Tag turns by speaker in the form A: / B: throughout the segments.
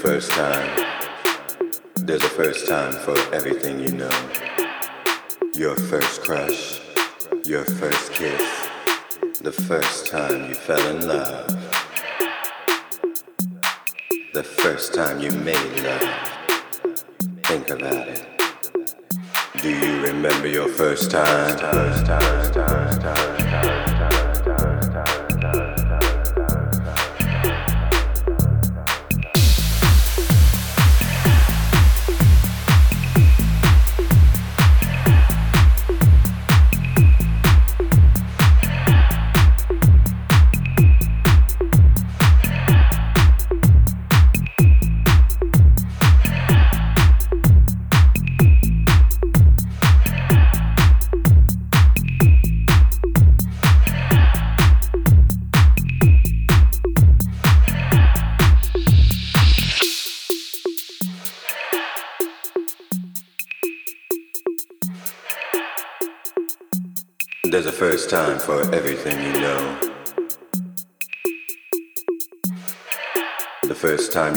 A: first time. There's a first time for everything you know. Your first crush, your first kiss, the first time you fell in love, the first time you made love. Think about it. Do you remember your first time? First time, first time, first time, first time.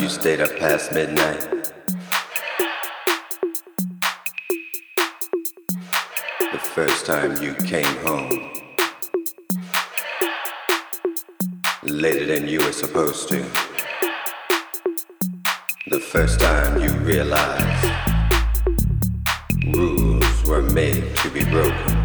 A: You stayed up past midnight. The first time you came home. Later than you were supposed to. The first time you realized rules were made to be broken.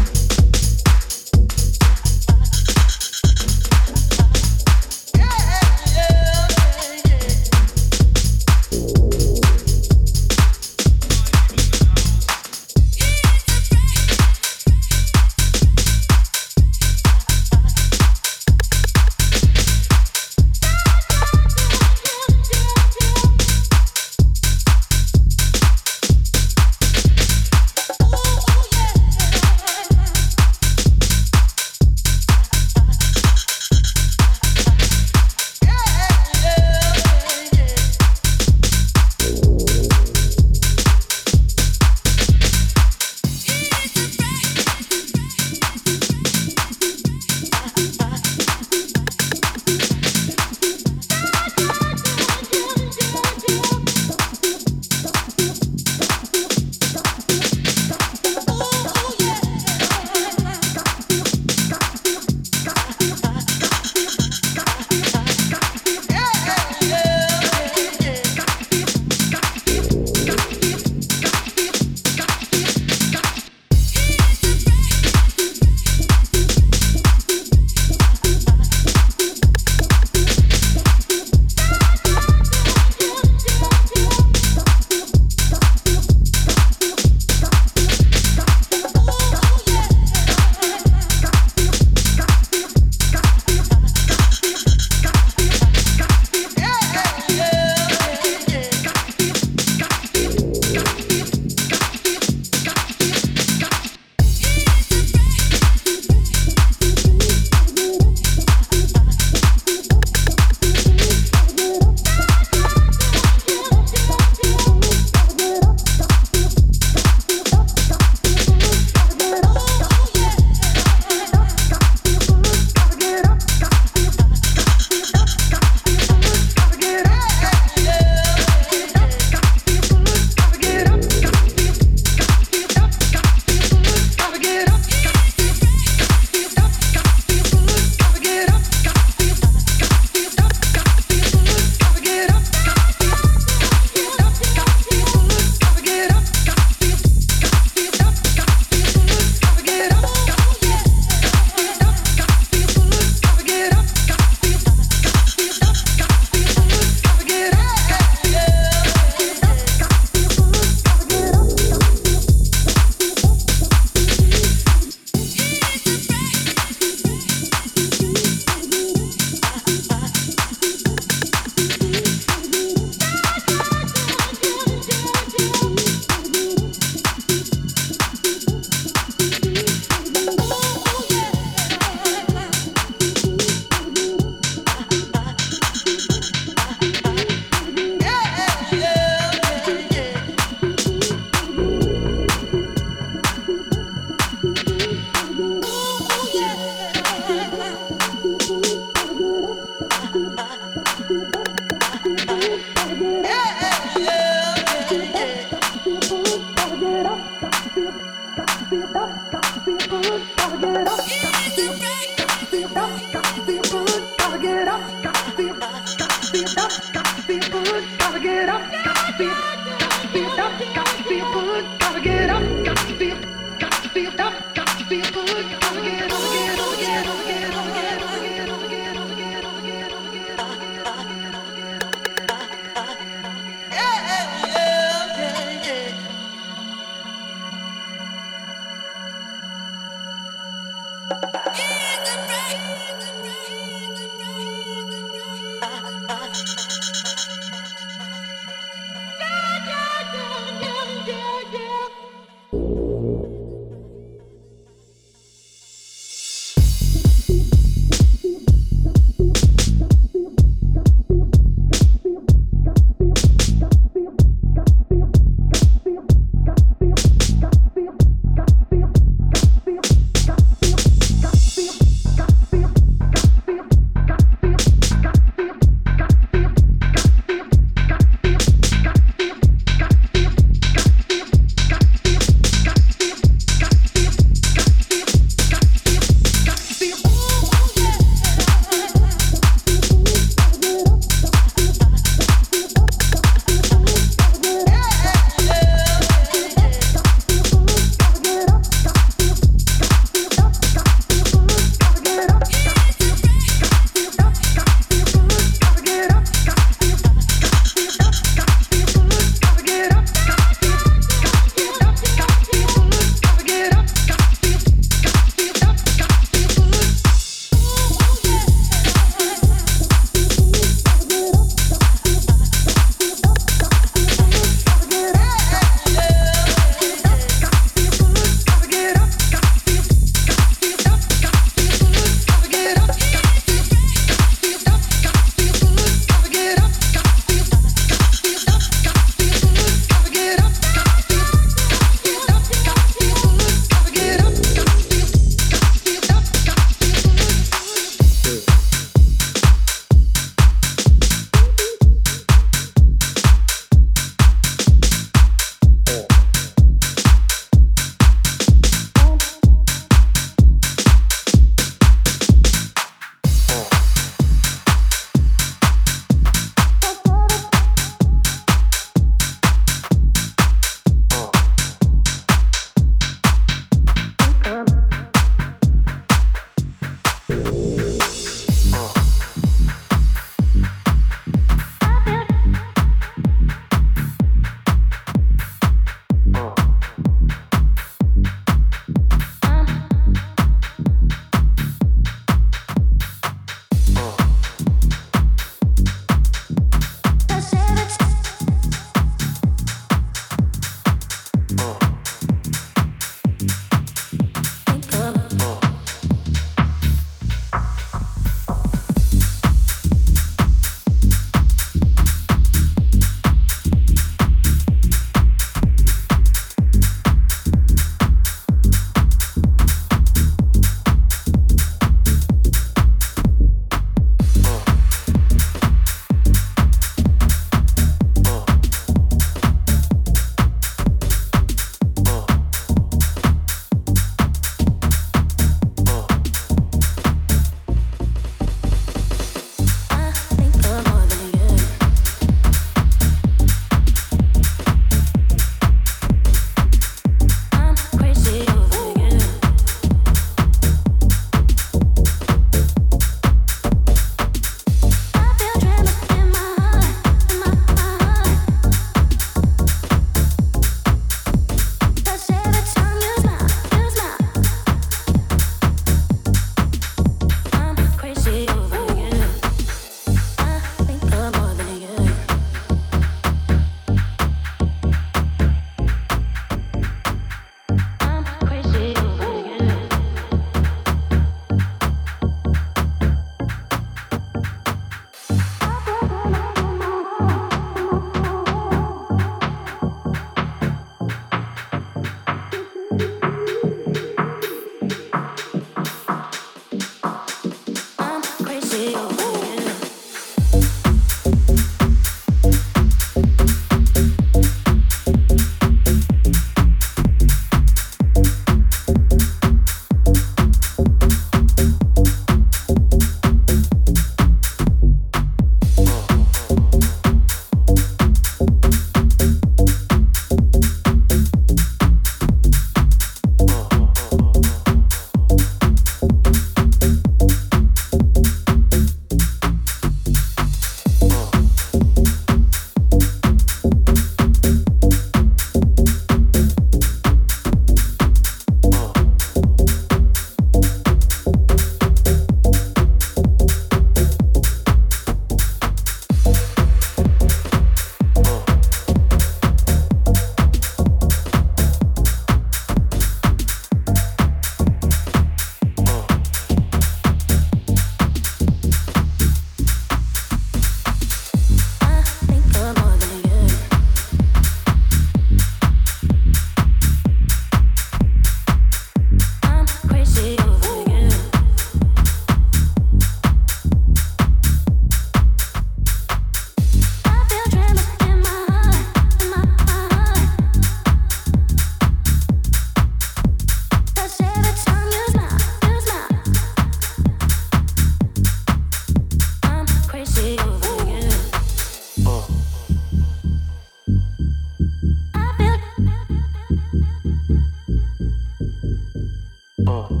B: Oh.